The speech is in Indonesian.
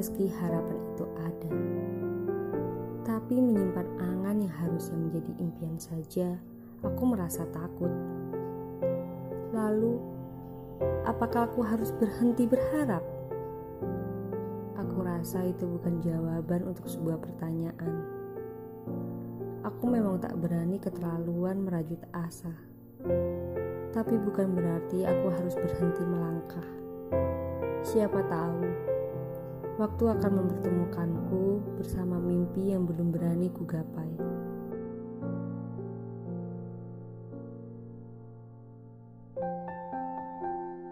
meski harapan itu ada. Tapi menyimpan angan yang harusnya menjadi impian saja, aku merasa takut. Lalu, apakah aku harus berhenti berharap? Aku rasa itu bukan jawaban untuk sebuah pertanyaan. Aku memang tak berani keterlaluan merajut asa. Tapi bukan berarti aku harus berhenti melangkah. Siapa tahu, waktu akan mempertemukanku bersama mimpi yang belum berani kugapai.